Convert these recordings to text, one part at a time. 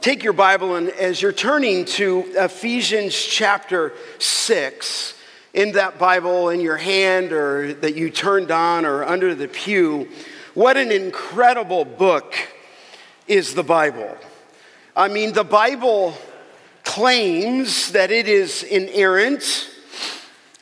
take your Bible and as you're turning to Ephesians chapter 6, in that Bible in your hand or that you turned on or under the pew, what an incredible book is the Bible. I mean, the Bible claims that it is inerrant,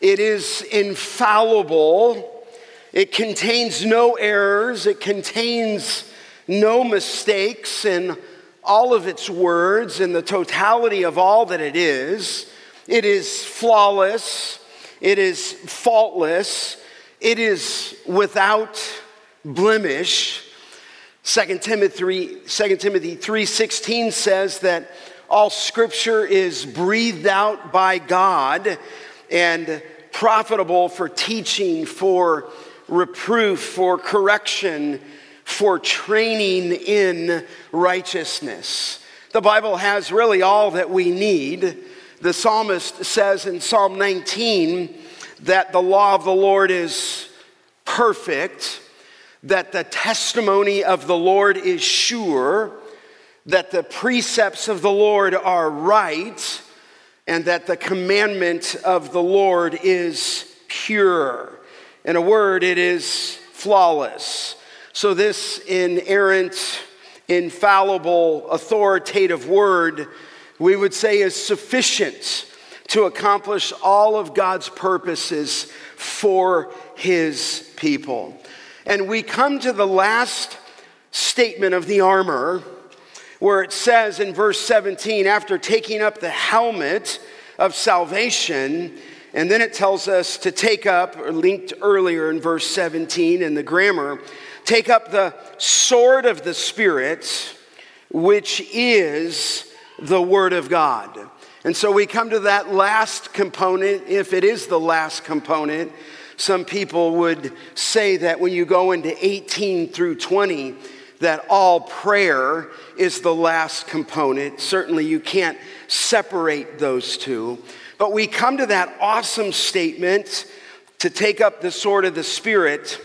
it is infallible, it contains no errors, it contains no mistakes in all of its words and the totality of all that it is. It is flawless, it is faultless, it is without blemish. 2 Timothy, 2 Timothy 3.16 says that all scripture is breathed out by God and profitable for teaching, for reproof, for correction, for training in righteousness. The Bible has really all that we need. The psalmist says in Psalm 19 that the law of the Lord is perfect that the testimony of the Lord is sure, that the precepts of the Lord are right, and that the commandment of the Lord is pure. In a word, it is flawless. So, this inerrant, infallible, authoritative word, we would say, is sufficient to accomplish all of God's purposes for his people. And we come to the last statement of the armor, where it says in verse 17, after taking up the helmet of salvation, and then it tells us to take up, or linked earlier in verse 17 in the grammar, take up the sword of the Spirit, which is the Word of God. And so we come to that last component, if it is the last component, some people would say that when you go into 18 through 20, that all prayer is the last component. Certainly, you can't separate those two. But we come to that awesome statement to take up the sword of the Spirit,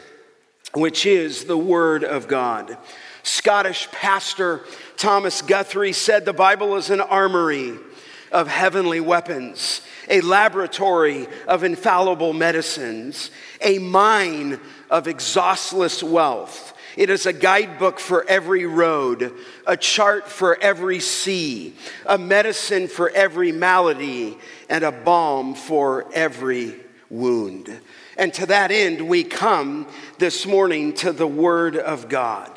which is the Word of God. Scottish pastor Thomas Guthrie said the Bible is an armory of heavenly weapons a laboratory of infallible medicines, a mine of exhaustless wealth. It is a guidebook for every road, a chart for every sea, a medicine for every malady, and a balm for every wound. And to that end, we come this morning to the Word of God.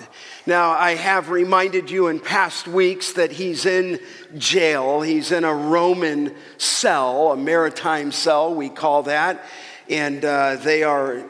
Now, I have reminded you in past weeks that he's in jail. He's in a Roman cell, a Mamertine cell, we call that. And uh, they are,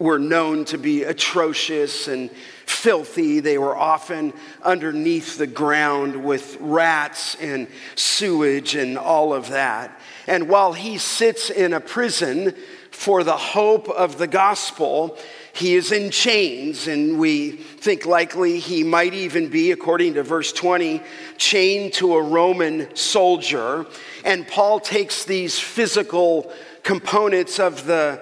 were known to be atrocious and filthy. They were often underneath the ground with rats and sewage and all of that. And while he sits in a prison for the hope of the gospel, he is in chains, and we think likely he might even be, according to verse 20, chained to a Roman soldier. And Paul takes these physical components of the,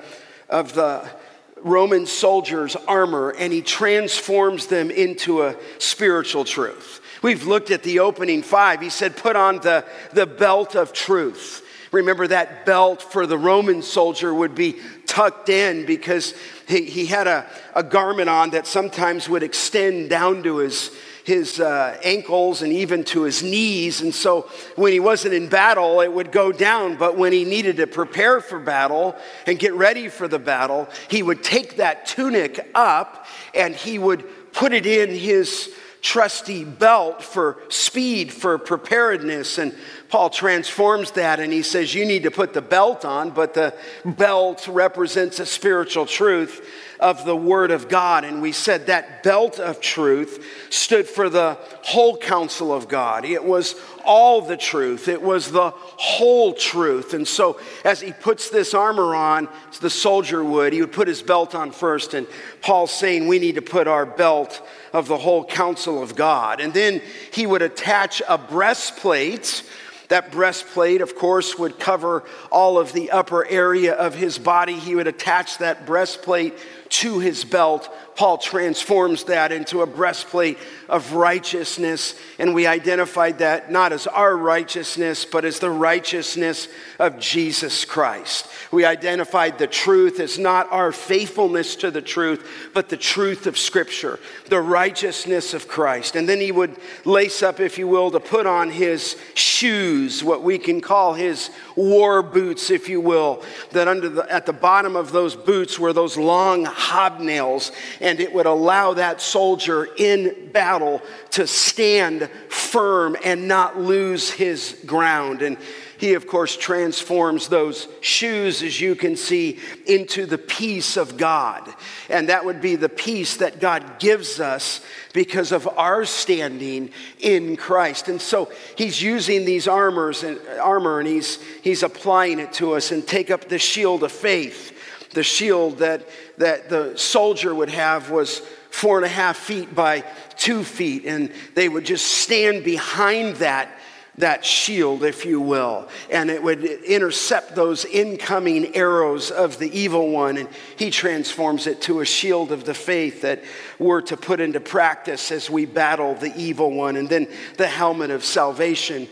of the Roman soldier's armor and he transforms them into a spiritual truth. We've looked at the opening five. He said, Put on the, the belt of truth. Remember, that belt for the Roman soldier would be tucked in because he, he had a, a garment on that sometimes would extend down to his, his uh, ankles and even to his knees. And so when he wasn't in battle, it would go down. But when he needed to prepare for battle and get ready for the battle, he would take that tunic up and he would put it in his trusty belt for speed, for preparedness. And Paul transforms that and he says, You need to put the belt on, but the belt represents a spiritual truth of the Word of God. And we said that belt of truth stood for the whole counsel of God. It was all the truth, it was the whole truth. And so, as he puts this armor on, the soldier would, he would put his belt on first. And Paul's saying we need to put our belt of the whole counsel of God. And then he would attach a breastplate That breastplate, of course, would cover all of the upper area of his body. He would attach that breastplate to his belt. Paul transforms that into a breastplate of righteousness, and we identified that not as our righteousness, but as the righteousness of Jesus Christ. We identified the truth as not our faithfulness to the truth, but the truth of Scripture, the righteousness of Christ. And then he would lace up, if you will, to put on his shoes, what we can call his war boots, if you will, that under the, at the bottom of those boots were those long hobnails, and it would allow that soldier in battle to stand firm and not lose his ground. And he, of course, transforms those shoes, as you can see, into the peace of God. And that would be the peace that God gives us because of our standing in Christ. And so he's using these armors and armor and he's, he's applying it to us and take up the shield of faith. The shield that, that the soldier would have was four and a half feet by two feet, and they would just stand behind that that shield, if you will, and it would intercept those incoming arrows of the evil one. And he transforms it to a shield of the faith that we're to put into practice as we battle the evil one. And then the helmet of salvation,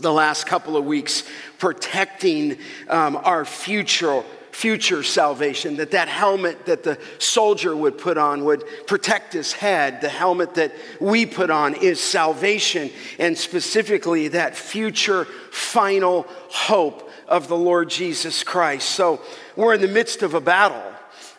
the last couple of weeks, protecting um, our future future salvation that that helmet that the soldier would put on would protect his head the helmet that we put on is salvation and specifically that future final hope of the lord jesus christ. So we're in the midst of a battle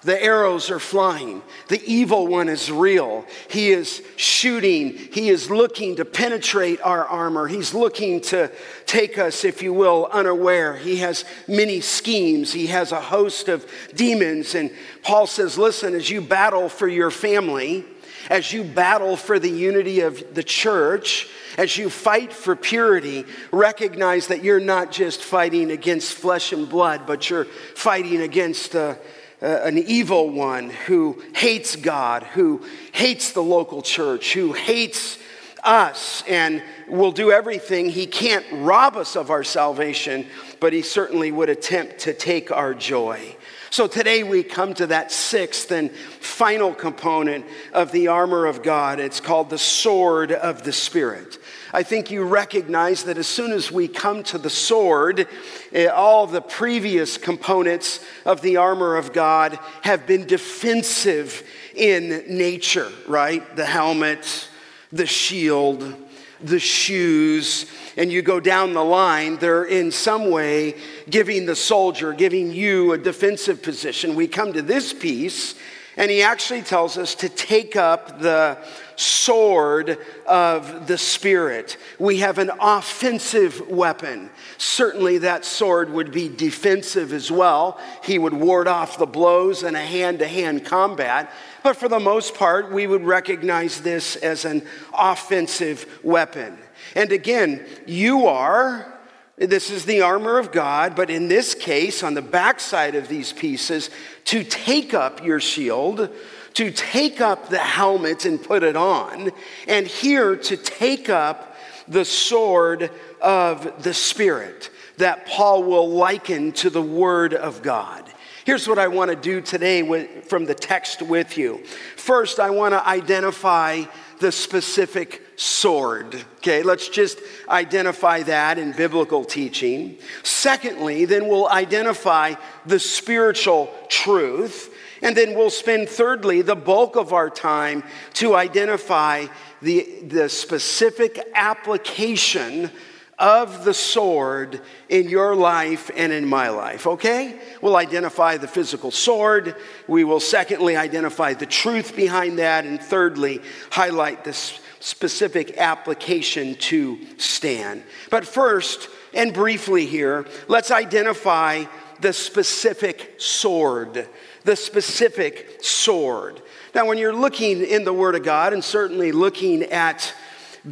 the arrows are flying. The evil one is real. He is shooting. He is looking to penetrate our armor. He's looking to take us, if you will, unaware. He has many schemes. He has a host of demons. And Paul says, listen, as you battle for your family, as you battle for the unity of the church, as you fight for purity, recognize that you're not just fighting against flesh and blood, but you're fighting against. Uh, uh, an evil one who hates God, who hates the local church, who hates us, and will do everything. He can't rob us of our salvation, but he certainly would attempt to take our joy. So today we come to that sixth and final component of the armor of God. It's called the sword of the Spirit. I think you recognize that as soon as we come to the sword, eh, all the previous components of the armor of God have been defensive in nature, right? The helmet, the shield, the shoes, and you go down the line, they're in some way giving the soldier, giving you a defensive position. We come to this piece, and he actually tells us to take up the sword of the Spirit. We have an offensive weapon. Certainly, that sword would be defensive as well. He would ward off the blows in a hand to hand combat. But for the most part, we would recognize this as an offensive weapon. And again, you are. This is the armor of God, but in this case, on the backside of these pieces, to take up your shield, to take up the helmet and put it on, and here to take up the sword of the Spirit that Paul will liken to the Word of God. Here's what I want to do today with, from the text with you. First, I want to identify the specific sword. Okay, let's just identify that in biblical teaching. Secondly, then we'll identify the spiritual truth. And then we'll spend, thirdly, the bulk of our time to identify the, the specific application of the sword in your life and in my life, okay? We'll identify the physical sword. We will, secondly, identify the truth behind that. And thirdly, highlight the specific application to stand. But first, and briefly here, let's identify the specific sword the specific sword. Now, when you're looking in the Word of God and certainly looking at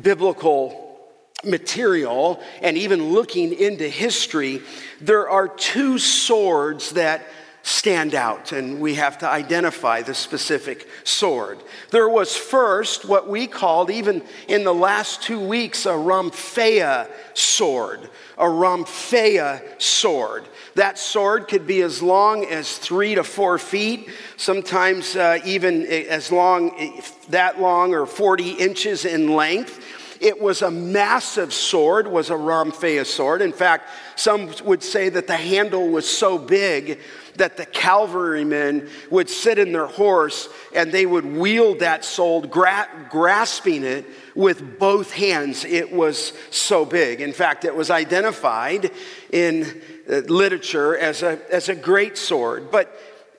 biblical material and even looking into history, there are two swords that stand out and we have to identify the specific sword. There was first what we called, even in the last two weeks, a Rhomphaia sword. A Rhomphaia sword. That sword could be as long as three to four feet, sometimes uh, even as long, that long or 40 inches in length. It was a massive sword, was a Rhomphaia sword. In fact, some would say that the handle was so big that the cavalrymen would sit in their horse and they would wield that sword, gra- grasping it with both hands. It was so big. In fact, it was identified in uh, literature as a, as a great sword. But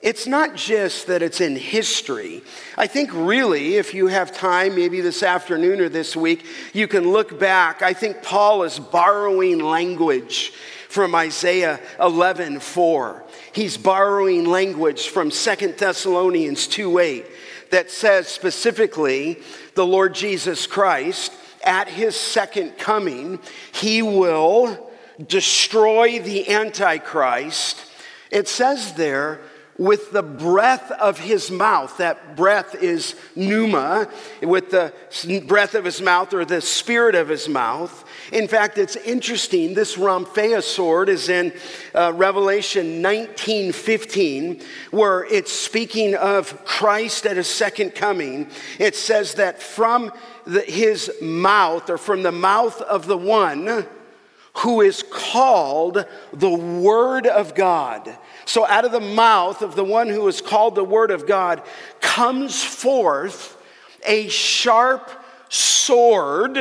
it's not just that it's in history. I think really, if you have time, maybe this afternoon or this week, you can look back. I think Paul is borrowing language from Isaiah 11 4. He's borrowing language from 2 Thessalonians 2 8 that says specifically the Lord Jesus Christ, at his second coming, he will destroy the Antichrist. It says there, with the breath of his mouth. That breath is pneuma, with the breath of his mouth or the spirit of his mouth. In fact, it's interesting. This Rhomphaia sword is in uh, Revelation 19 15, where it's speaking of Christ at his second coming. It says that from the, his mouth, or from the mouth of the one who is called the Word of God. So, out of the mouth of the one who is called the Word of God comes forth a sharp sword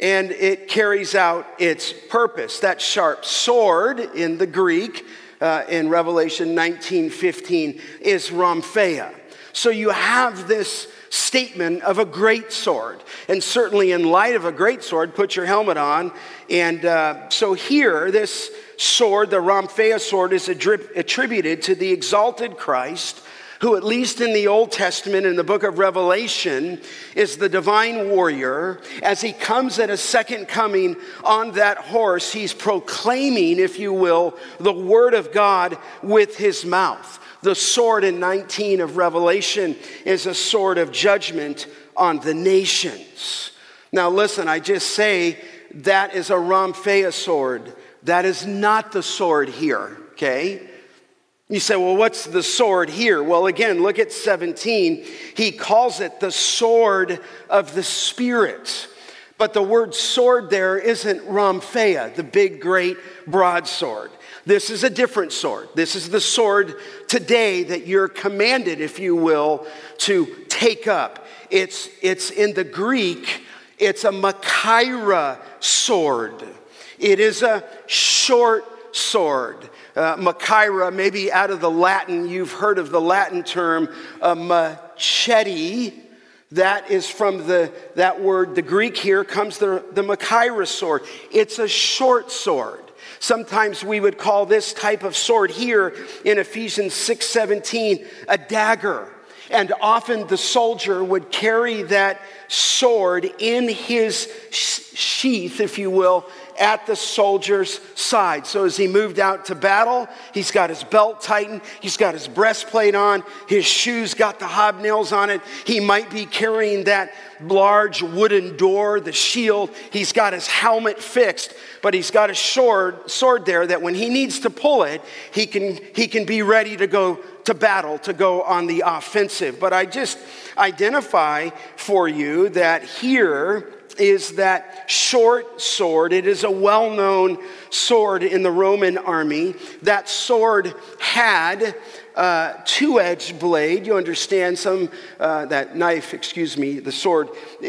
and it carries out its purpose. That sharp sword in the Greek, uh, in Revelation 19 15, is Rhomphaia. So you have this statement of a great sword. And certainly, in light of a great sword, put your helmet on. And uh, so here, this sword, the Rhomphaia sword, is attributed to the exalted Christ who, at least in the Old Testament, in the book of Revelation, is the divine warrior. As he comes at a second coming on that horse, he's proclaiming, if you will, the word of God with his mouth. The sword in 19 of Revelation is a sword of judgment on the nations. Now, listen, I just say that is a Rhomphaia sword. That is not the sword here, okay? You say, well, what's the sword here? Well, again, look at 17. He calls it the sword of the Spirit. But the word sword there isn't Rhomphaia, the big, great broadsword. This is a different sword. This is the sword today that you're commanded, if you will, to take up. It's, it's in the Greek, it's a Machaira sword. It is a short sword. Uh, Machaira, maybe out of the Latin, you've heard of the Latin term uh, machete. That is from the, that word, the Greek here comes the, the Machaira sword. It's a short sword. Sometimes we would call this type of sword here in Ephesians 6:17 a dagger. And often the soldier would carry that sword in his sheath, if you will, at the soldier's side. So as he moved out to battle, he's got his belt tightened, he's got his breastplate on, his shoes got the hobnails on it. He might be carrying that large wooden door, the shield. He's got his helmet fixed, but he's got a sword, sword there that when he needs to pull it, he can, he can be ready to go to battle, to go on the offensive. But I just identify for you that here is that short sword. It is a well known sword in the Roman army. That sword had uh, two edged blade. You understand, some, uh, that knife, excuse me, the sword,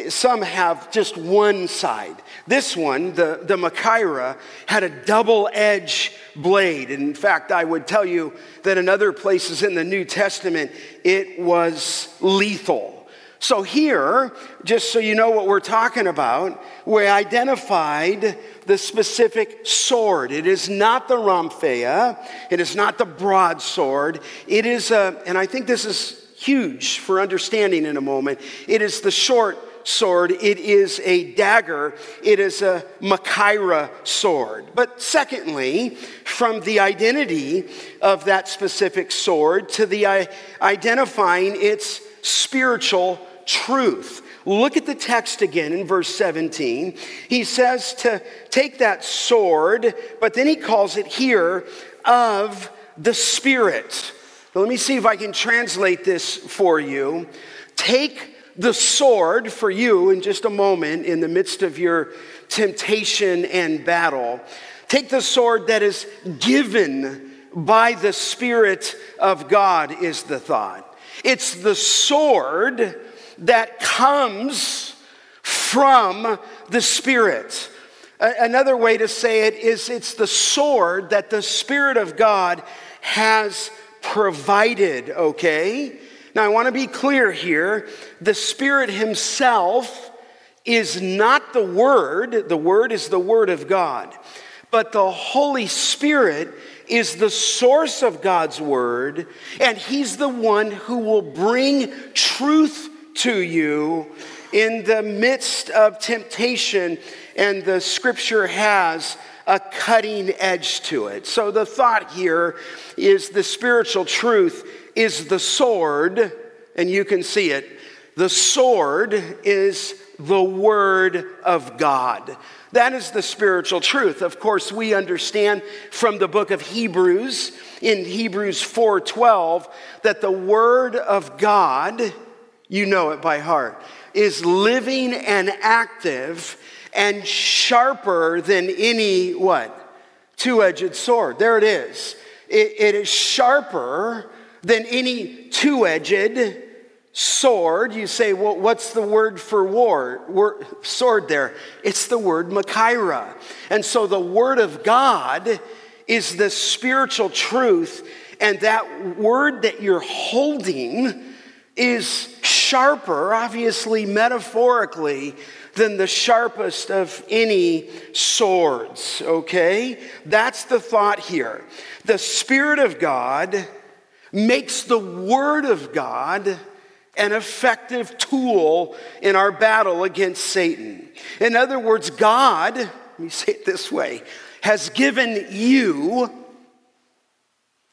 some have just one side. This one, the, the Machaira, had a double edged blade. In fact, I would tell you that in other places in the New Testament, it was lethal. So, here, just so you know what we're talking about, we identified the specific sword. It is not the Rhomphaia, it is not the broadsword. It is a, and I think this is huge for understanding in a moment, it is the short sword, it is a dagger. It is a Machaira sword. But secondly, from the identity of that specific sword to the uh, identifying its spiritual truth. Look at the text again in verse 17. He says to take that sword, but then he calls it here of the Spirit. let me see if I can translate this for you. Take the sword for you in just a moment in the midst of your temptation and battle. Take the sword that is given by the Spirit of God, is the thought. It's the sword that comes from the Spirit. Another way to say it is it's the sword that the Spirit of God has provided, okay? Now, I want to be clear here. The Spirit Himself is not the Word, the Word is the Word of God. But the Holy Spirit is the source of God's Word, and He's the one who will bring truth to you in the midst of temptation, and the scripture has a cutting edge to it. So the thought here is the spiritual truth is the sword, and you can see it. The sword is the word of God. That is the spiritual truth. Of course, we understand from the book of Hebrews in Hebrews 4:12 that the word of God you know it by heart, is living and active and sharper than any what? Two edged sword. There it is. It, it is sharper than any two edged sword. You say, well, what's the word for war? Word, sword there? It's the word Machaira. And so the word of God is the spiritual truth, and that word that you're holding is sharper, obviously metaphorically, than the sharpest of any swords, okay? That's the thought here. The Spirit of God makes the Word of God an effective tool in our battle against Satan. In other words, God, let me say it this way, has given you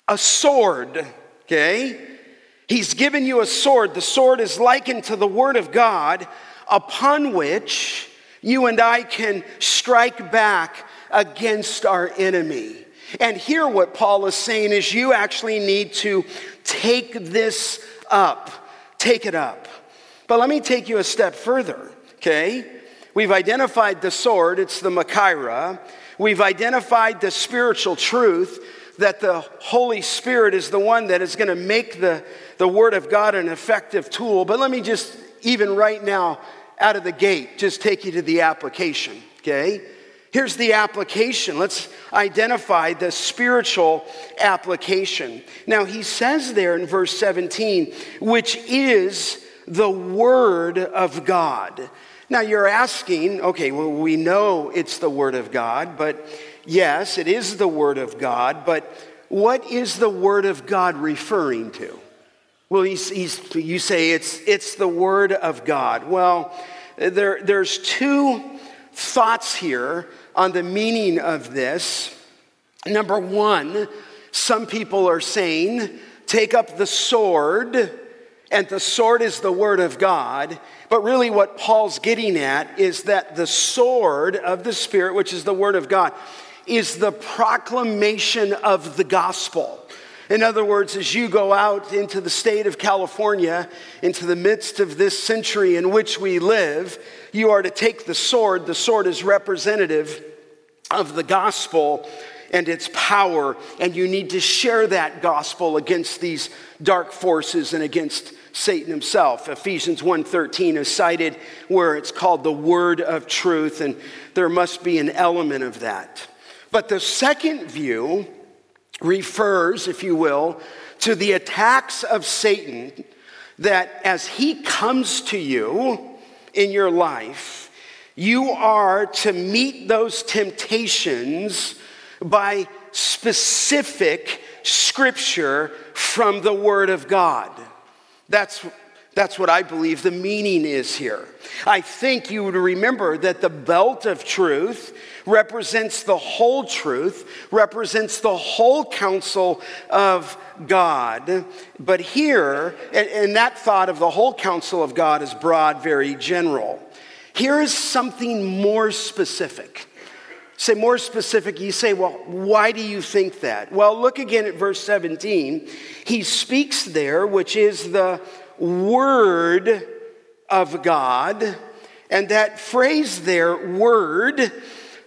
a sword, okay? He's given you a sword. The sword is likened to the word of God, upon which you and I can strike back against our enemy. And here, what Paul is saying is you actually need to take this up. Take it up. But let me take you a step further, okay? We've identified the sword, it's the Machaira. We've identified the spiritual truth that the Holy Spirit is the one that is going to make the, the Word of God an effective tool. But let me just, even right now, out of the gate, just take you to the application, okay? Here's the application. Let's identify the spiritual application. Now, he says there in verse 17, which is the Word of God. Now, you're asking, okay, well, we know it's the Word of God, but yes, it is the Word of God, but what is the Word of God referring to? Well, he's, he's, you say it's, it's the Word of God. Well, there, there's two thoughts here on the meaning of this. Number one, some people are saying, take up the sword, and the sword is the Word of God. But really, what Paul's getting at is that the sword of the Spirit, which is the Word of God, is the proclamation of the gospel. In other words, as you go out into the state of California, into the midst of this century in which we live, you are to take the sword. The sword is representative of the gospel and its power, and you need to share that gospel against these dark forces and against Satan himself. Ephesians 1:13 is cited where it's called the word of truth and there must be an element of that. But the second view refers, if you will, to the attacks of Satan that as he comes to you in your life, you are to meet those temptations by specific scripture from the Word of God. That's That's what I believe the meaning is here. I think you would remember that the belt of truth represents the whole truth, represents the whole counsel of God. But here, and that thought of the whole counsel of God is broad, very general. Here is something more specific. Say more specific, you say, well, why do you think that? Well, look again at verse 17. He speaks there, which is the word of God. And that phrase there, word,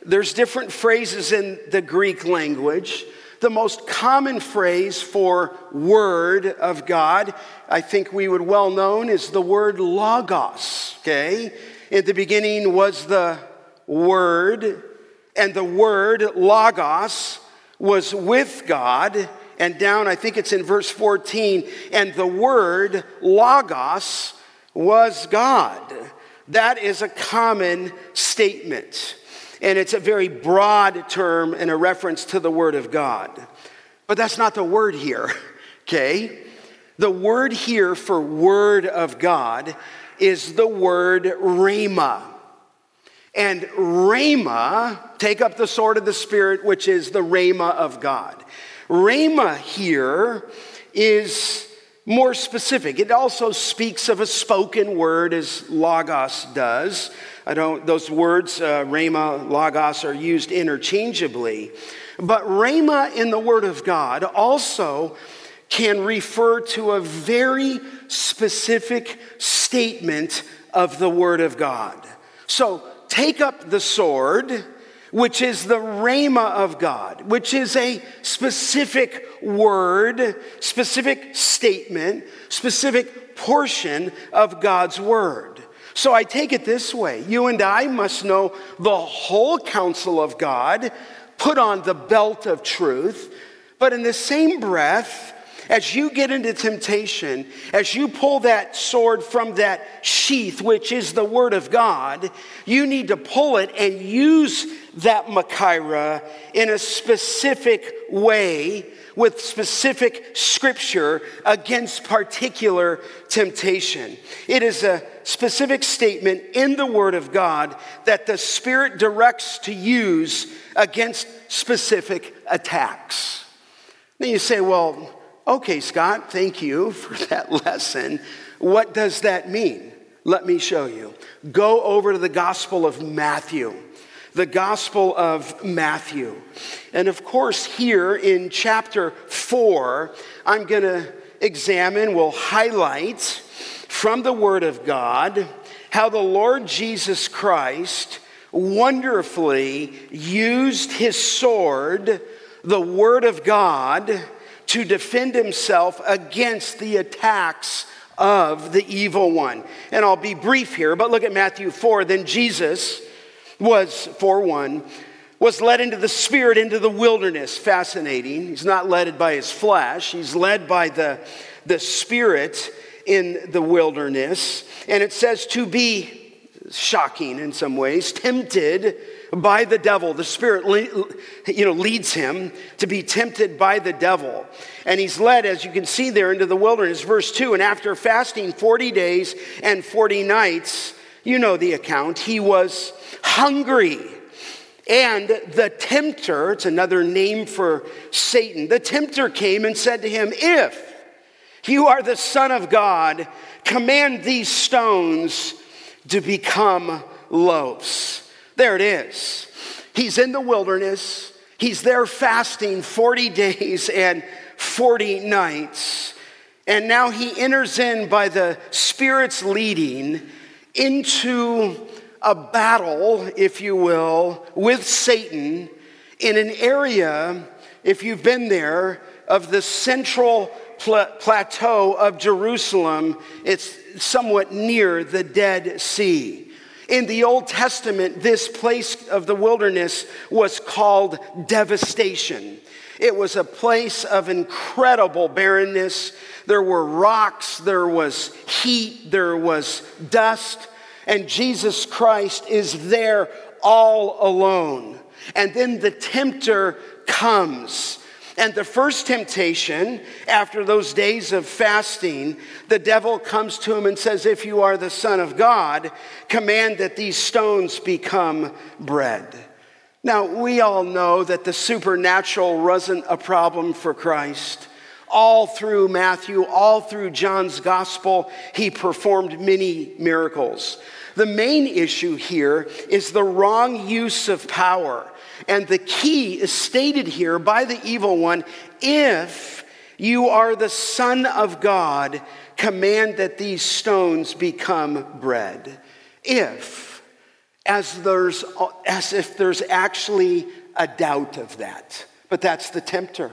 there's different phrases in the Greek language. The most common phrase for word of God, I think we would well known, is the word logos, okay? In the beginning was the word, and the word logos was with God and down, I think it's in verse 14, and the word logos was God. That is a common statement. And it's a very broad term and a reference to the Word of God. But that's not the word here, okay? The word here for Word of God is the word rhema. And rhema, take up the sword of the Spirit, which is the rhema of God. Rhema here is more specific. It also speaks of a spoken word as Logos does. I don't, those words, uh, Rhema, Logos, are used interchangeably. But Rhema in the Word of God also can refer to a very specific statement of the Word of God. So take up the sword which is the rhema of God, which is a specific word, specific statement, specific portion of God's word. So I take it this way you and I must know the whole counsel of God, put on the belt of truth, but in the same breath, as you get into temptation, as you pull that sword from that sheath, which is the Word of God, you need to pull it and use that Machaira in a specific way with specific scripture against particular temptation. It is a specific statement in the Word of God that the Spirit directs to use against specific attacks. Then you say, well, Okay, Scott, thank you for that lesson. What does that mean? Let me show you. Go over to the Gospel of Matthew. The Gospel of Matthew. And of course, here in chapter 4, I'm going to examine, we'll highlight from the Word of God how the Lord Jesus Christ wonderfully used his sword, the Word of God, to defend himself against the attacks of the evil one. And I'll be brief here, but look at Matthew 4. Then Jesus was, 4 1, was led into the spirit into the wilderness. Fascinating. He's not led by his flesh, he's led by the, the spirit in the wilderness. And it says to be shocking in some ways, tempted by the devil. The Spirit you know, leads him to be tempted by the devil. And he's led, as you can see there, into the wilderness. Verse 2 And after fasting 40 days and 40 nights, you know the account, he was hungry. And the tempter, it's another name for Satan, the tempter came and said to him, If you are the Son of God, command these stones to become loaves. There it is. He's in the wilderness. He's there fasting 40 days and 40 nights. And now he enters in by the Spirit's leading into a battle, if you will, with Satan in an area, if you've been there, of the central plateau of Jerusalem. It's somewhat near the Dead Sea. In the Old Testament, this place of the wilderness was called devastation. It was a place of incredible barrenness. There were rocks, there was heat, there was dust, and Jesus Christ is there all alone. And then the tempter comes And the first temptation, after those days of fasting, the devil comes to him and says, If you are the Son of God, command that these stones become bread. Now, we all know that the supernatural wasn't a problem for Christ. All through Matthew, all through John's gospel, he performed many miracles. The main issue here is the wrong use of power. And the key is stated here by the evil one if you are the Son of God, command that these stones become bread. If, as, there's, as if there's actually a doubt of that. But that's the tempter.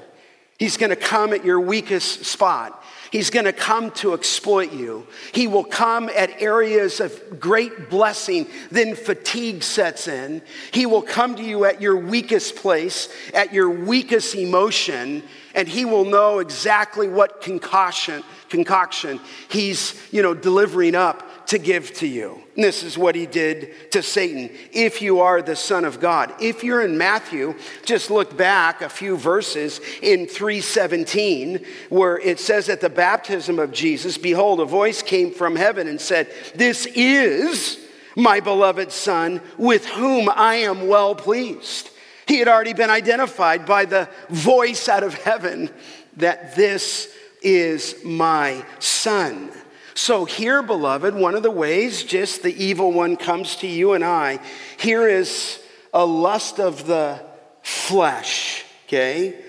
He's going to come at your weakest spot. He's going to come to exploit you. He will come at areas of great blessing, then fatigue sets in. He will come to you at your weakest place, at your weakest emotion, and he will know exactly what concoction, concoction he's, you know, delivering up to give to you. And this is what he did to Satan. If you are the Son of God. If you're in Matthew, just look back a few verses in 317, where it says at the baptism of Jesus, Behold, a voice came from heaven and said, This is my beloved Son, with whom I am well pleased. He had already been identified by the voice out of heaven that this is my Son. So, here, beloved, one of the ways just the evil one comes to you and I, here is a lust of the flesh, okay?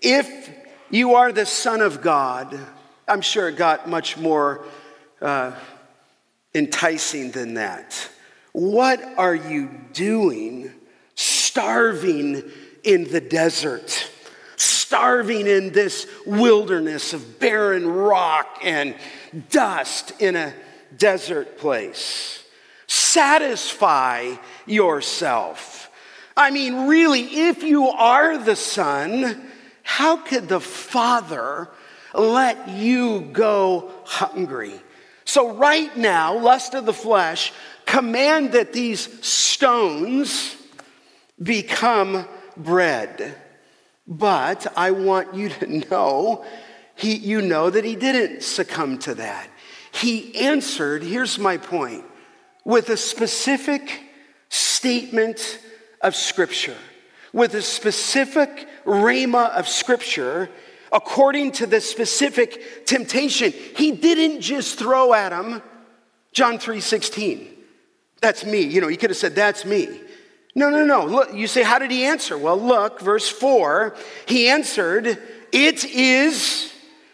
If you are the Son of God, I'm sure it got much more uh, enticing than that. What are you doing starving in the desert? starving in this wilderness of barren rock and dust in a desert place. Satisfy yourself. I mean, really, if you are the Son, how could the Father let you go hungry? So, right now, lust of the flesh, command that these stones become bread. But I want you to know, he, you know that he didn't succumb to that. He answered, here's my point, with a specific statement of Scripture, with a specific rhema of Scripture, according to the specific temptation. He didn't just throw at him John 3 16. That's me. You know, he could have said, That's me. No, no, no. Look, you say, how did he answer? Well, look, verse 4. He answered, It is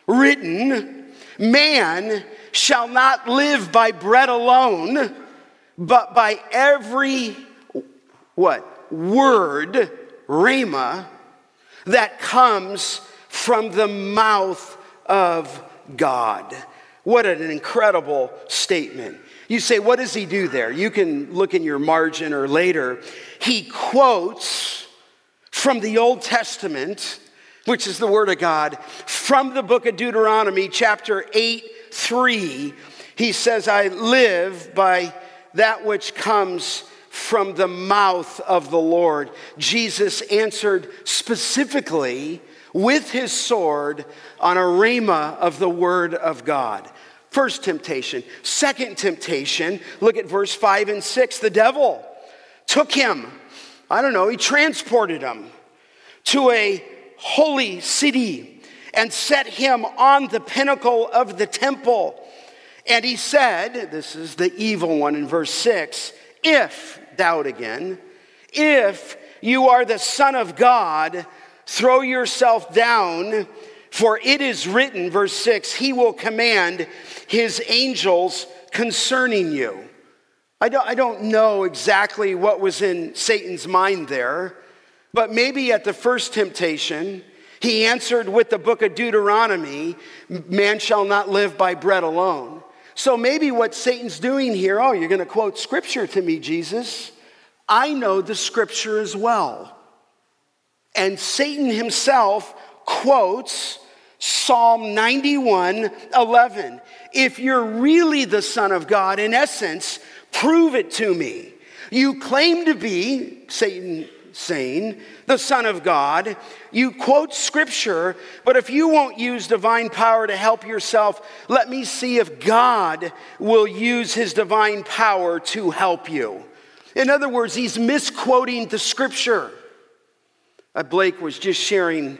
written, man shall not live by bread alone, but by every what? Word, rhema, that comes from the mouth of God. What an incredible statement. You say, what does he do there? You can look in your margin or later. He quotes from the Old Testament, which is the Word of God, from the book of Deuteronomy, chapter 8, 3. He says, I live by that which comes from the mouth of the Lord. Jesus answered specifically with his sword on a rhema of the Word of God. First temptation. Second temptation, look at verse 5 and 6. The devil took him, I don't know, he transported him to a holy city and set him on the pinnacle of the temple. And he said, This is the evil one in verse 6 if, doubt again, if you are the Son of God, throw yourself down for it is written, verse 6, He will command His angels concerning you. I don't, I don't know exactly what was in Satan's mind there, but maybe at the first temptation, he answered with the book of Deuteronomy man shall not live by bread alone. So maybe what Satan's doing here, oh, you're going to quote scripture to me, Jesus. I know the scripture as well. And Satan himself quotes Psalm 91 11. If you're really the Son of God, in essence, prove it to me. You claim to be, Satan saying, the Son of God. You quote scripture, but if you won't use divine power to help yourself, let me see if God will use his divine power to help you. In other words, he's misquoting the scripture. Uh, Blake was just sharing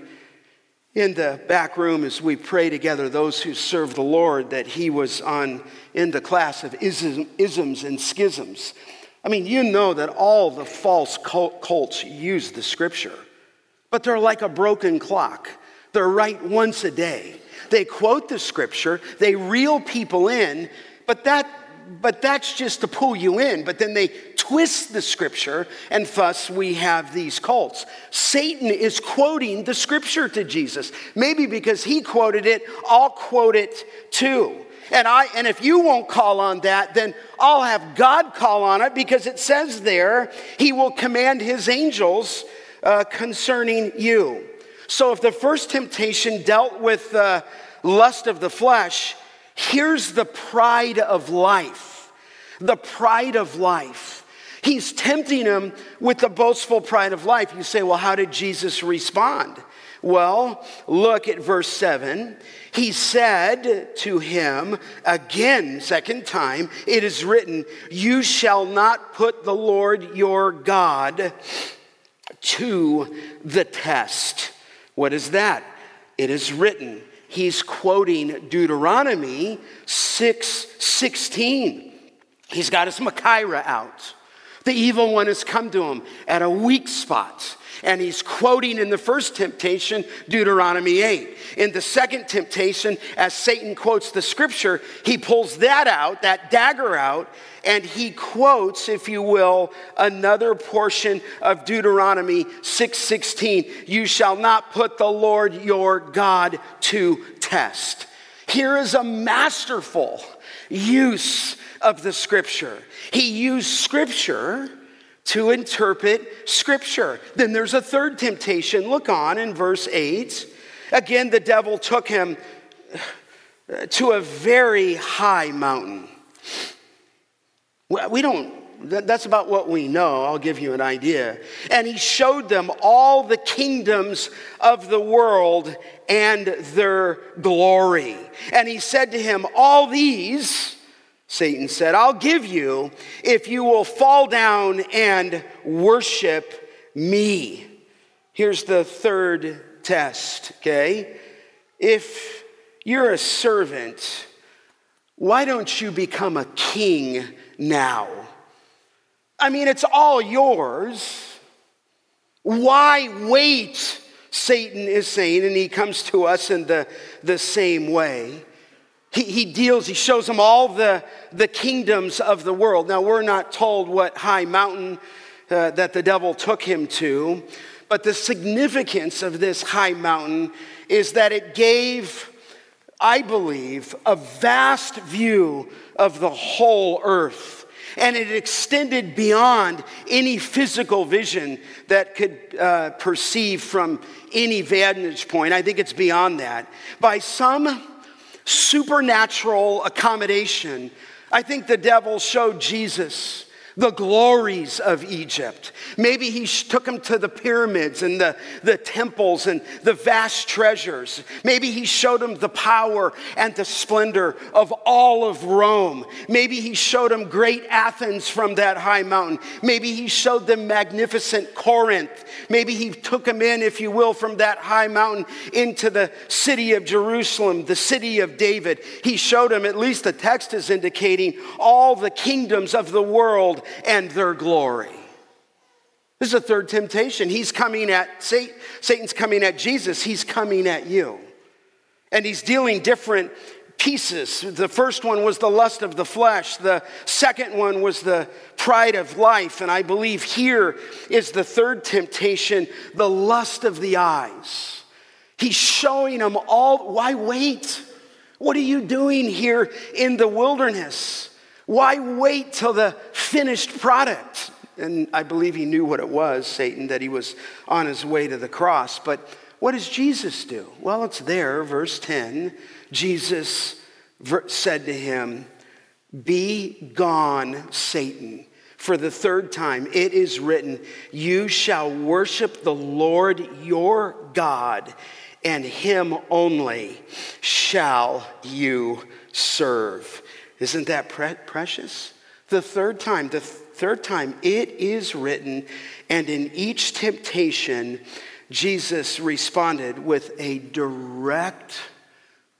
in the back room as we pray together, those who serve the Lord, that he was on in the class of isms and schisms. I mean, you know that all the false cults use the scripture, but they're like a broken clock. They're right once a day. They quote the scripture, they reel people in, but that but that's just to pull you in. But then they twist the scripture, and thus we have these cults. Satan is quoting the scripture to Jesus. Maybe because he quoted it, I'll quote it too. And I and if you won't call on that, then I'll have God call on it because it says there he will command his angels uh, concerning you. So if the first temptation dealt with the lust of the flesh, here's the pride of life. The pride of life. He's tempting him with the boastful pride of life. You say, well, how did Jesus respond? Well, look at verse 7. He said to him again, second time, it is written, You shall not put the Lord your God to the test. What is that? It is written. He's quoting Deuteronomy 6 16. He's got his Machaira out. The evil one has come to him at a weak spot. And he's quoting in the first temptation Deuteronomy 8. In the second temptation, as Satan quotes the scripture, he pulls that out, that dagger out, and he quotes, if you will, another portion of Deuteronomy 6:16. You shall not put the Lord your God to test. Here is a masterful use of the scripture. He used scripture to interpret Scripture. Then there's a third temptation. Look on in verse 8. Again, the devil took him to a very high mountain. We don't, that's about what we know. I'll give you an idea. And he showed them all the kingdoms of the world and their glory. And he said to him, All these Satan said, I'll give you if you will fall down and worship me. Here's the third test, okay? If you're a servant, why don't you become a king now? I mean, it's all yours. Why wait? Satan is saying, and he comes to us in the, the same way. He, he deals, he shows them all the, the kingdoms of the world. Now, we're not told what high mountain uh, that the devil took him to, but the significance of this high mountain is that it gave, I believe, a vast view of the whole earth. And it extended beyond any physical vision that could uh, perceive from any vantage point. I think it's beyond that. By some supernatural accommodation, I think the devil showed Jesus the glories of Egypt. Maybe he took him to the pyramids and the, the temples and the vast treasures. Maybe he showed him the power and the splendor of all of Rome. Maybe he showed him great Athens from that high mountain. Maybe he showed them magnificent Corinth. Maybe he took him in, if you will, from that high mountain into the city of Jerusalem, the city of David. He showed him, at least the text is indicating, all the kingdoms of the world and their glory. This is a third temptation. He's coming at Satan, Satan's coming at Jesus, he's coming at you. And he's dealing different pieces. The first one was the lust of the flesh, the second one was the pride of life, and I believe here is the third temptation, the lust of the eyes. He's showing them all why wait? What are you doing here in the wilderness? Why wait till the finished product? And I believe he knew what it was, Satan, that he was on his way to the cross. But what does Jesus do? Well, it's there, verse 10. Jesus said to him, Be gone, Satan, for the third time, it is written, You shall worship the Lord your God, and him only shall you serve. Isn't that pre- precious? The third time, the th- third time, it is written, and in each temptation, Jesus responded with a direct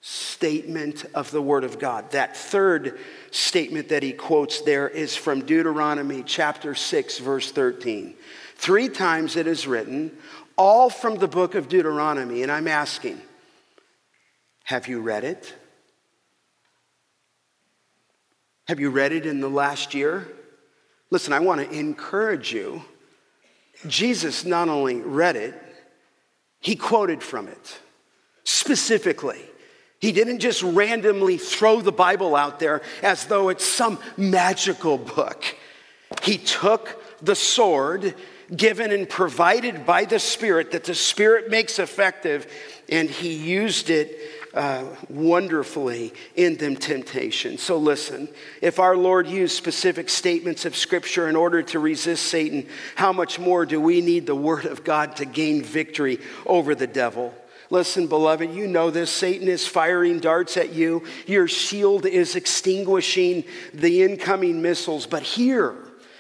statement of the Word of God. That third statement that he quotes there is from Deuteronomy chapter 6, verse 13. Three times it is written, all from the book of Deuteronomy. And I'm asking, have you read it? Have you read it in the last year? Listen, I want to encourage you. Jesus not only read it, he quoted from it specifically. He didn't just randomly throw the Bible out there as though it's some magical book. He took the sword given and provided by the Spirit that the Spirit makes effective, and he used it uh, wonderfully in them temptation. So listen, if our Lord used specific statements of Scripture in order to resist Satan, how much more do we need the Word of God to gain victory over the devil? Listen, beloved, you know this. Satan is firing darts at you. Your shield is extinguishing the incoming missiles. But here,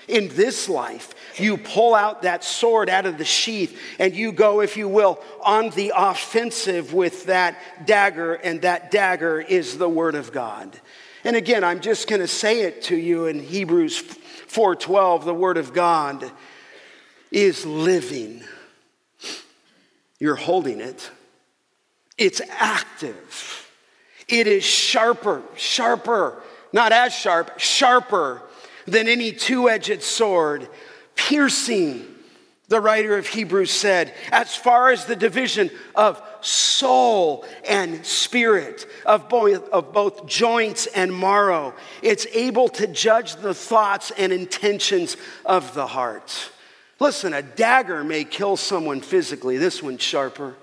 in this life, you pull out that sword out of the sheath and you go, if you will, on the offensive with that dagger, and that dagger is the Word of God. And again, I'm just going to say it to you in Hebrews 4:12, the Word of God is living. You're holding it. It's active. It is sharper, sharper, not as sharp, sharper than any two edged sword, piercing, the writer of Hebrews said, as far as the division of soul and spirit, of both, of both joints and marrow, it's able to judge the thoughts and intentions of the heart. Listen, a dagger may kill someone physically, this one's sharper.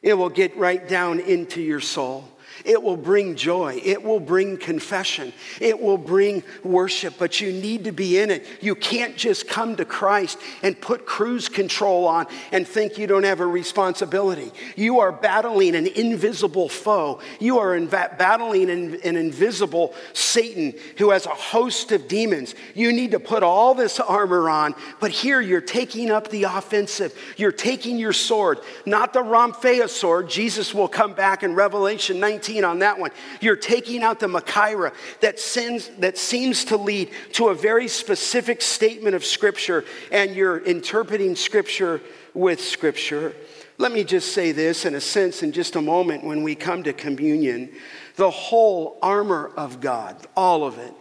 It will get right down into your soul. It will bring joy. It will bring confession. It will bring worship, but you need to be in it. You can't just come to Christ and put cruise control on and think you don't have a responsibility. You are battling an invisible foe. You are battling an, an invisible Satan who has a host of demons. You need to put all this armor on, but here you're taking up the offensive. You're taking your sword, not the Rhomphaia sword. Jesus will come back in Revelation 19 on that one. You're taking out the Machaira that, sends, that seems to lead to a very specific statement of Scripture, and you're interpreting Scripture with Scripture. Let me just say this in a sense in just a moment when we come to communion. The whole armor of God, all of it,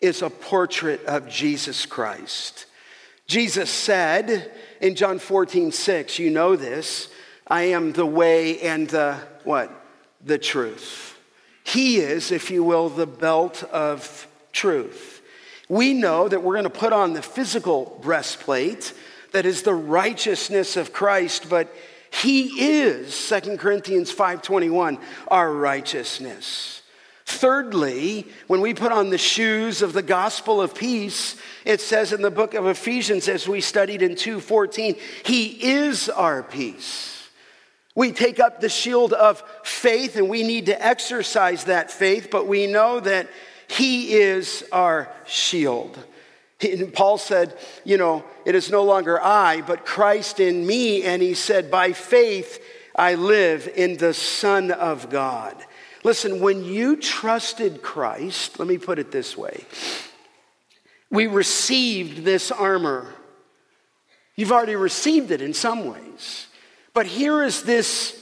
is a portrait of Jesus Christ. Jesus said in John 14, 6, you know this, I am the way and the what? The truth. He is, if you will, the belt of truth. We know that we're going to put on the physical breastplate that is the righteousness of Christ, but he is 2 Corinthians 5:21 our righteousness. Thirdly, when we put on the shoes of the gospel of peace, it says in the book of Ephesians as we studied in 2:14, he is our peace. We take up the shield of faith and we need to exercise that faith, but we know that He is our shield. And Paul said, You know, it is no longer I, but Christ in me. And he said, By faith I live in the Son of God. Listen, when you trusted Christ, let me put it this way we received this armor. You've already received it in some ways. But here is this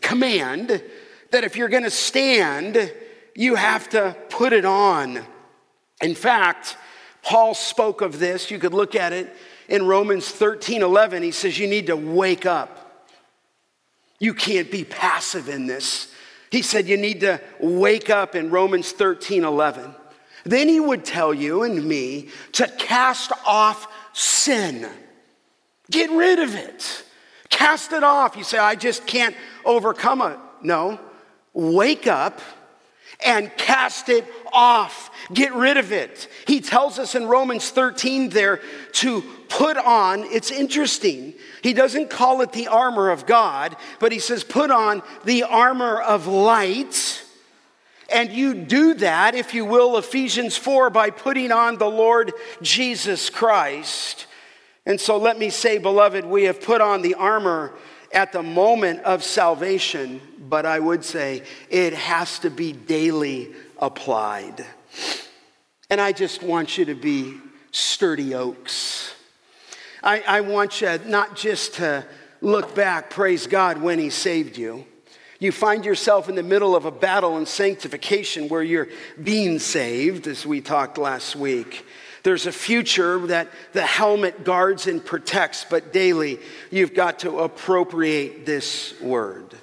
command that if you're going to stand, you have to put it on. In fact, Paul spoke of this. You could look at it in Romans 13 11. He says, You need to wake up. You can't be passive in this. He said, You need to wake up in Romans 13 11. Then he would tell you and me to cast off sin, get rid of it. Cast it off. You say, I just can't overcome it. No. Wake up and cast it off. Get rid of it. He tells us in Romans 13 there to put on, it's interesting. He doesn't call it the armor of God, but he says, put on the armor of light. And you do that, if you will, Ephesians 4, by putting on the Lord Jesus Christ. And so let me say, beloved, we have put on the armor at the moment of salvation, but I would say it has to be daily applied. And I just want you to be sturdy oaks. I, I want you not just to look back, praise God, when He saved you. You find yourself in the middle of a battle in sanctification where you're being saved, as we talked last week. There's a future that the helmet guards and protects, but daily you've got to appropriate this word.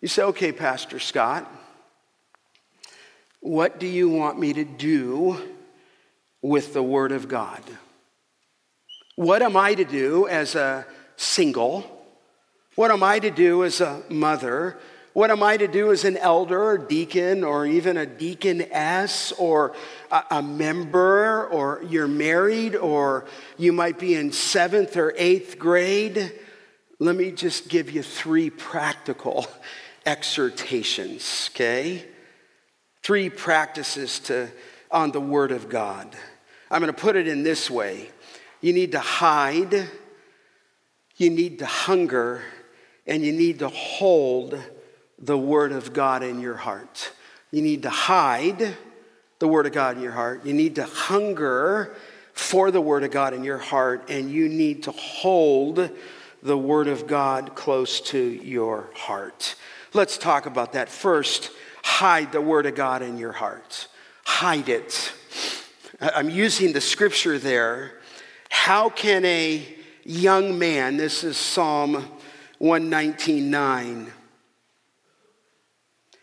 You say, okay, Pastor Scott, what do you want me to do with the word of God? What am I to do as a single? What am I to do as a mother? What am I to do as an elder or deacon or even a deaconess or a, a, member or you're married or you might be in seventh or eighth grade? Let me just give you three practical exhortations, okay? Three practices to, on the Word of God. I'm going to put it in this way you need to hide, you need to hunger, and you need to hold the Word of God in your heart. You need to hide the Word of God in your heart. You need to hunger for the Word of God in your heart, and you need to hold the Word of God close to your heart. Let's talk about that. First, hide the Word of God in your heart. Hide it. I'm using the scripture there. How can a young man, this is Psalm 119.9,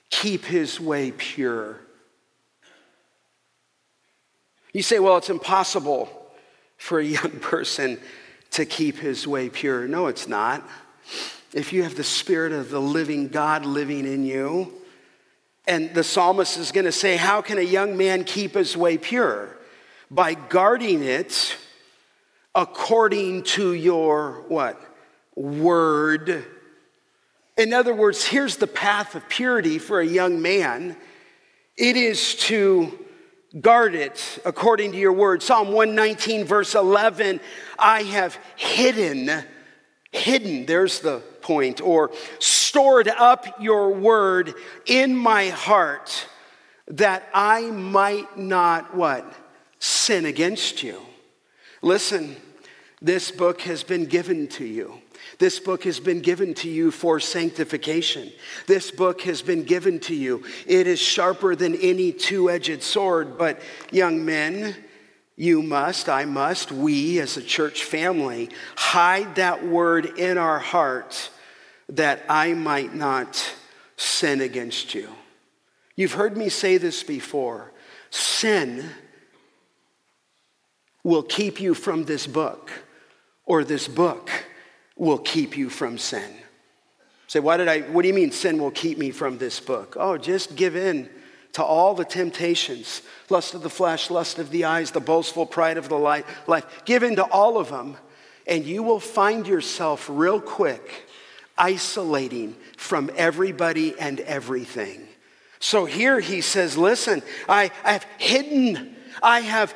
keep his way pure. You say, well, it's impossible for a young person to keep his way pure. No, it's not. If you have the Spirit of the living God living in you, and the psalmist is going to say, How can a young man keep his way pure? By guarding it according to your what? Word in other words, here's the path of purity for a young man it is to guard it according to your word. Psalm 119, verse 11 I have hidden, hidden, there's the point, or stored up your word in my heart that I might not what? Sin against you. Listen, this book has been given to you. This book has been given to you for sanctification. This book has been given to you. It is sharper than any two edged sword. But, young men, you must, I must, we as a church family, hide that word in our heart that I might not sin against you. You've heard me say this before. Sin will keep you from this book, or this book will keep you from sin. Say, why did I, what do you mean sin will keep me from this book? Oh, just give in to all the temptations lust of the flesh, lust of the eyes, the boastful pride of the life. Give in to all of them, and you will find yourself real quick isolating from everybody and everything. So here he says, Listen, I, I have hidden, I have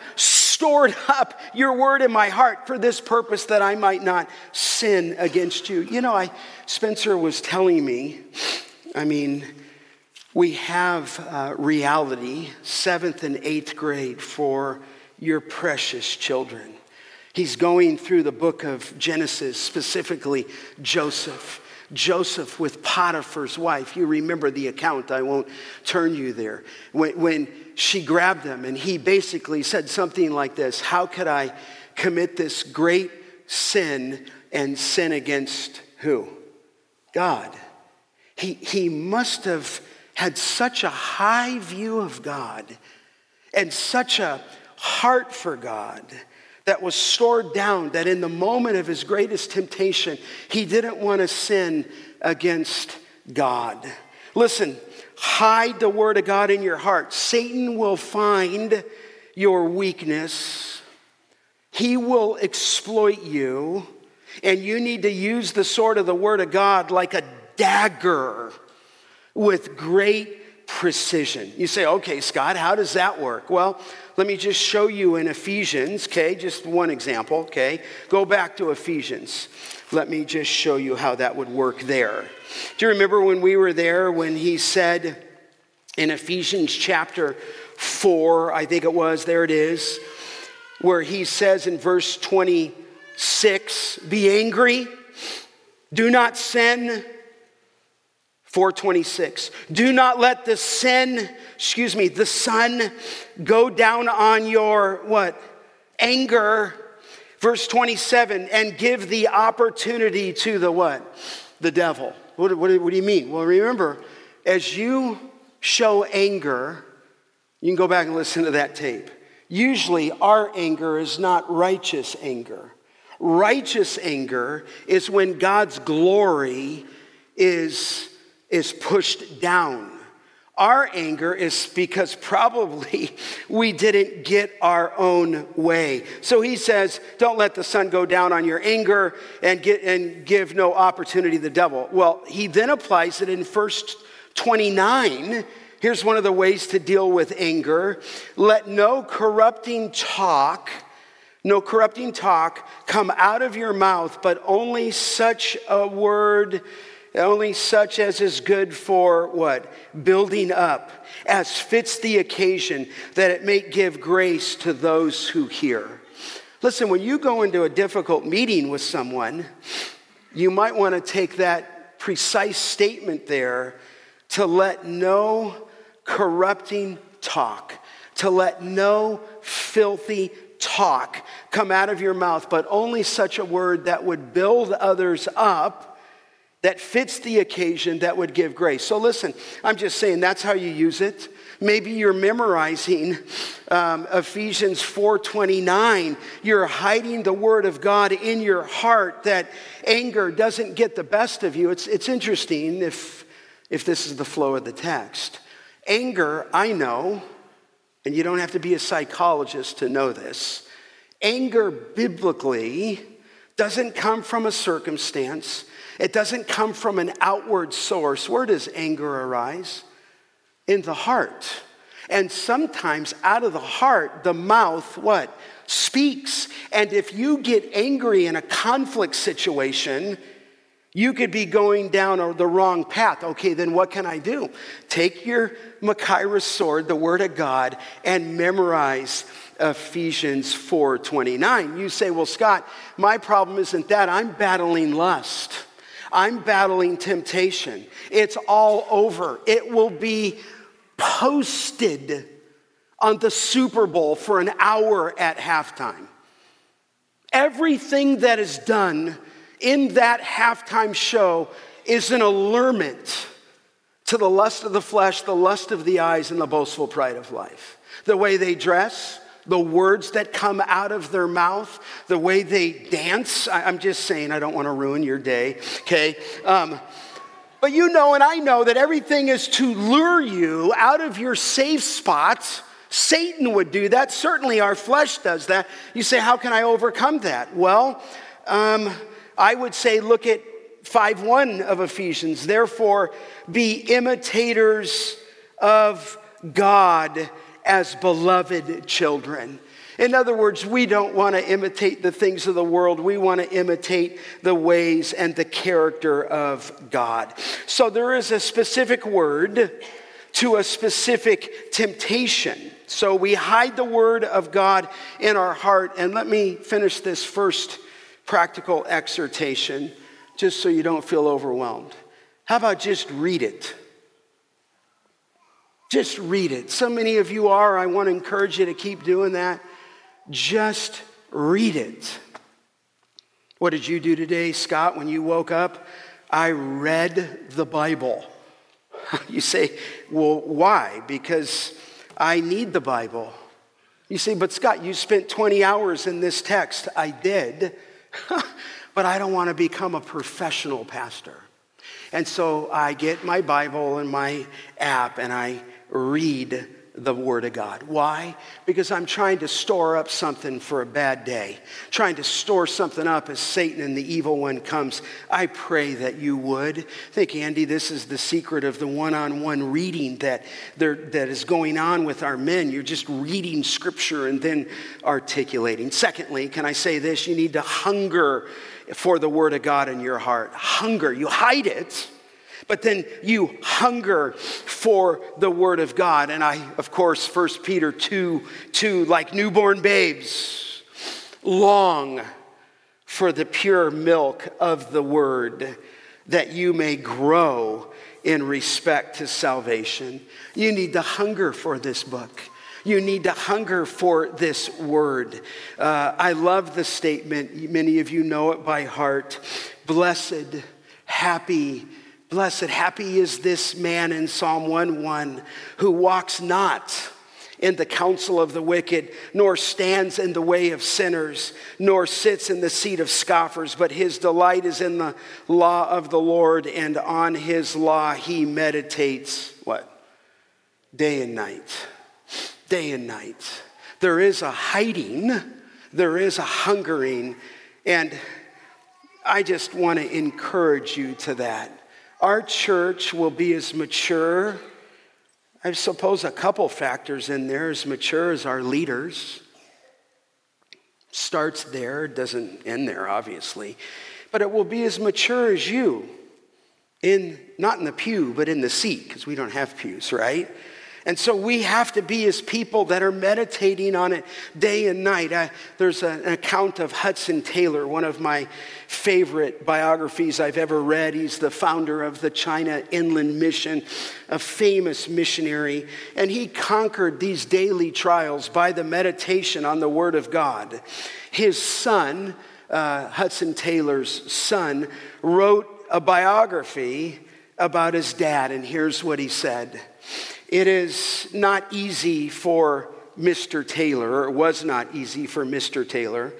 stored up your word in my heart for this purpose that I might not sin against you. You know, I Spencer was telling me, I mean, we have uh, reality, seventh and eighth grade, for your precious children. He's going through the book of Genesis, specifically Joseph. Joseph with Potiphar's wife. You remember the account, I won't turn you there. When, when she grabbed him and he basically said something like this How could I commit this great sin and sin against who? God. He, he must have had such a high view of God and such a heart for God that was stored down that in the moment of his greatest temptation, he didn't want to sin against God. Listen, hide the word of God in your heart. Satan will find your weakness, he will exploit you, and you need to use the sword of the word of God like a dagger with great precision. You say, okay, Scott, how does that work? Well, let me just show you in Ephesians, okay, just one example, okay? Go back to Ephesians. Let me just show you how that would work there. Do you remember when we were there when he said in Ephesians chapter 4, I think it was, there it is, where he says in verse 26, be angry, do not sin 426. Do not let the sin, excuse me, the sun go down on your what? Anger. Verse 27, and give the opportunity to the what? The devil. What, what, what do you mean? Well, remember, as you show anger, you can go back and listen to that tape. Usually, our anger is not righteous anger. Righteous anger is when God's glory is is pushed down. Our anger is because probably we didn't get our own way. So he says, Don't let the sun go down on your anger and, get, and give no opportunity to the devil. Well, he then applies it in verse 29. Here's one of the ways to deal with anger let no corrupting talk, no corrupting talk come out of your mouth, but only such a word only such as is good for what? Building up, as fits the occasion, that it may give grace to those who hear. Listen, when you go into a difficult meeting with someone, you might want to take that precise statement there to let no corrupting talk, to let no filthy talk come out of your mouth, but only such a word that would build others up that fits the occasion that would give grace. So listen, I'm just saying that's how you use it. Maybe you're memorizing um, Ephesians 4:29. You're hiding the word of God in your heart that anger doesn't get the best of you. It's, it's interesting if, if this is the flow of the text. Anger, I know, and you don't have to be a psychologist to know this. Anger biblically doesn't come from a circumstance. It doesn't come from an outward source. Where does anger arise? In the heart. And sometimes out of the heart, the mouth, what? Speaks. And if you get angry in a conflict situation, you could be going down the wrong path. Okay, then what can I do? Take your Machaira sword, the word of God, and memorize Ephesians 4:29. You say, "Well, Scott, my problem isn't that. I'm battling lust." I'm battling temptation. It's all over. It will be posted on the Super Bowl for an hour at halftime. Everything that is done in that halftime show is an allurement to the lust of the flesh, the lust of the eyes, and the boastful pride of life. The way they dress, the words that come out of their mouth, the way they dance. I, am just saying, I don't want to ruin your day, okay? Um, but you know, and I know that everything is to lure you out of your safe spots. Satan would do that. Certainly, our flesh does that. You say, How can I overcome that? Well, um, I would say, look at 5 1 of Ephesians. Therefore, be imitators of God as beloved children. In other words, we don't want to imitate the things of the world. We want to imitate the ways and the character of God. So there is a specific word to a specific temptation. So we hide the word of God in our heart. And let me finish this first practical exhortation just so you don't feel overwhelmed. How about just read it? Just read it. So many of you are. I want to encourage you to keep doing that. Just read it. What did you do today, Scott, when you woke up? I read the Bible. You say, well, why? Because I need the Bible. You say, but Scott, you spent 20 hours in this text. I did, but I don't want to become a professional pastor. And so I get my Bible and my app and I read the Word of God. Why? Because I'm trying to store up something for a bad day, trying to store something up as Satan and the evil one comes. I pray that you would. I think, Andy, this is the secret of the one on one reading that, there, that is going on with our men. You're just reading Scripture and then articulating. Secondly, can I say this? You need to hunger for the Word of God in your heart. Hunger. You hide it but then you hunger for the word of God. And I, of course, 1 Peter 2 2, like newborn babes, long for the pure milk of the word that you may grow in respect to salvation. You need to hunger for this book. You need to hunger for this word. Uh, I love the statement, many of you know it by heart. Blessed, happy, Blessed, happy is this man in Psalm 1 1 who walks not in the counsel of the wicked, nor stands in the way of sinners, nor sits in the seat of scoffers, but his delight is in the law of the Lord, and on his law he meditates what? Day and night. Day and night. There is a hiding, there is a hungering, and I just want to encourage you to that our church will be as mature. I suppose a couple factors in there as mature as our leaders. Starts there, doesn't end there, obviously. But it will be as mature as you in not in the pew, but in the seat, because we don't have pews, right? And so we have to be as people that are meditating on it day and night. Uh, there's an account of Hudson Taylor, one of my favorite biographies I've ever read. He's the founder of the China Inland Mission, a famous missionary. And he conquered these daily trials by the meditation on the Word of God. His son, uh, Hudson Taylor's son, wrote a biography about his dad. And here's what he said. It is not easy for Mr. Taylor, or it was not easy for Mr. Taylor,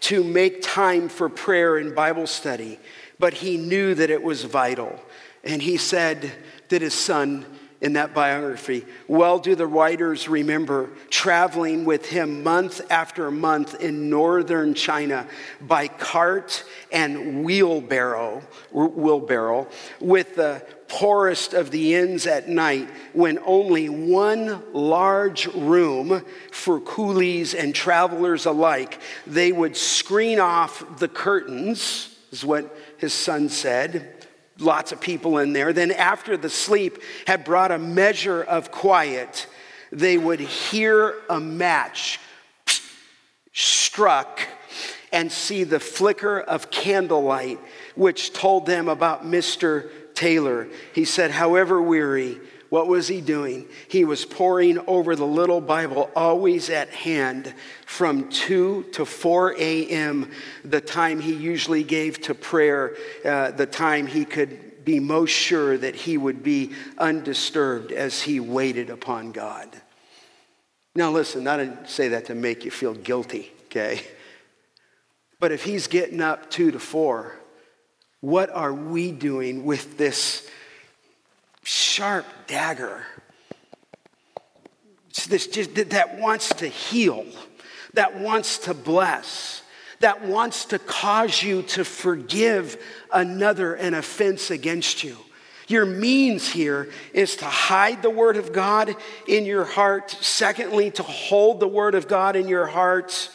to make time for prayer and Bible study, but he knew that it was vital. And he said that his son in that biography. Well, do the writers remember traveling with him month after month in northern China by cart and wheelbarrow, wheelbarrow with the poorest of the inns at night when only one large room for coolies and travelers alike. They would screen off the curtains, is what his son said lots of people in there. Then, after the sleep had brought a measure of quiet, they would hear a match struck and see the flicker of candlelight, which told them about Mr. Taylor. He said, however weary, what was he doing? He was poring over the little Bible, always at hand, from 2 to 4 a.m., the time he usually gave to prayer, uh, the time he could be most sure that he would be undisturbed as he waited upon God. Now, listen, I didn't say that to make you feel guilty, okay? But if he's getting up 2 to 4, what are we doing with this? sharp dagger this just, that wants to heal, that wants to bless, that wants to cause you to forgive another an offense against you. Your means here is to hide the Word of God in your heart. Secondly, to hold the Word of God in your heart.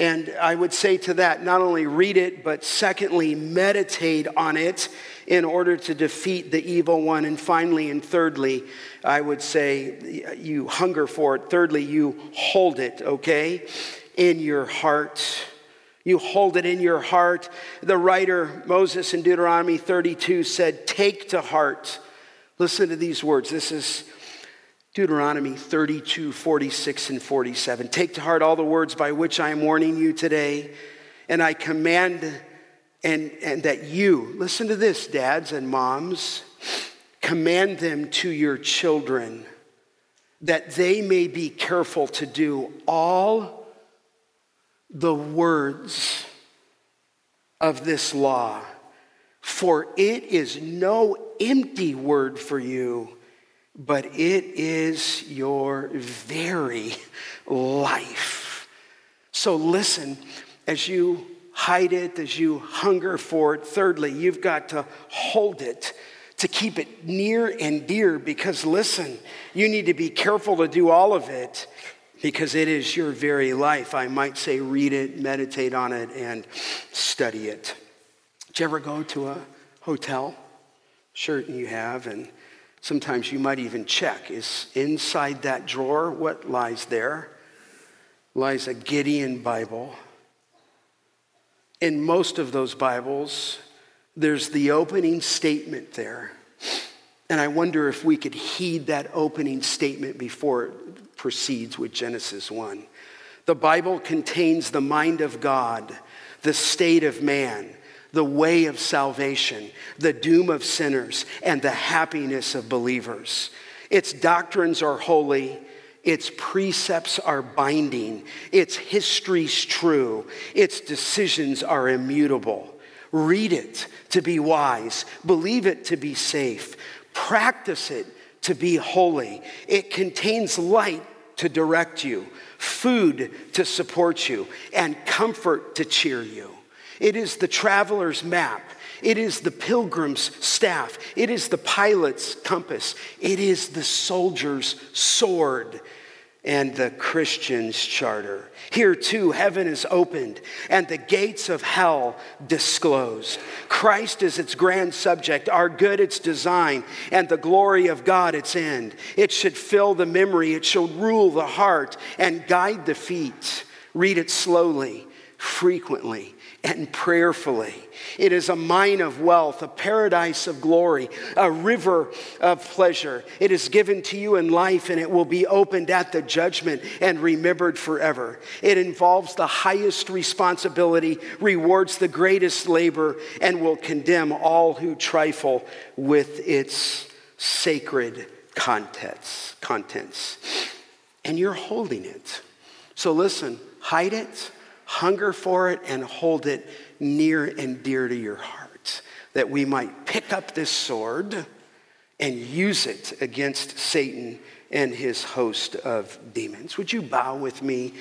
And I would say to that, not only read it, but secondly, meditate on it in order to defeat the evil one. And finally, and thirdly, I would say you hunger for it. Thirdly, you hold it, okay, in your heart. You hold it in your heart. The writer Moses in Deuteronomy 32 said, Take to heart. Listen to these words. This is Deuteronomy 32, 46, and 47. Take to heart all the words by which I am warning you today, and I command and, and that you, listen to this, dads and moms, command them to your children that they may be careful to do all the words of this law For it is no empty word for you, but it is your very life. So listen, as you hide it, as you hunger for it, thirdly, you've got to hold it to keep it near and dear because listen, you need to be careful to do all of it because it is your very life. I might say, read it, meditate on it, and study it. Did you ever go to a hotel? Sure, you have, and sometimes you might even check is inside that drawer what lies there? Lies a Gideon Bible. In most of those Bibles, there's the opening statement there. And I wonder if we could heed that opening statement before it proceeds with Genesis 1. The Bible contains the mind of God, the state of man, the way of salvation, the doom of sinners, and the happiness of believers. Its doctrines are holy, its precepts are binding, its history's true, its decisions are immutable. Read it to be wise, believe it to be safe, practice it to be holy. It contains light to direct you, food to support you, and comfort to cheer you. It is the traveler's map. It is the pilgrim's staff. It is the pilot's compass. It is the soldier's sword and the Christian's charter. Here too, heaven is opened and the gates of hell disclosed. Christ is its grand subject, our good its design, and the glory of God its end. It should fill the memory, it should rule the heart and guide the feet. Read it slowly, frequently, and prayerfully. It is a mine of wealth, a paradise of glory, a river of pleasure. It is given to you in life and it will be opened at the judgment and remembered forever. It involves the highest responsibility, rewards the greatest labor, and will condemn all who trifle with its sacred contents. contents. And you're holding it. So listen, hide it hunger for it and hold it near and dear to your heart, that we might pick up this sword and use it against Satan and his host of demons. Would you bow with me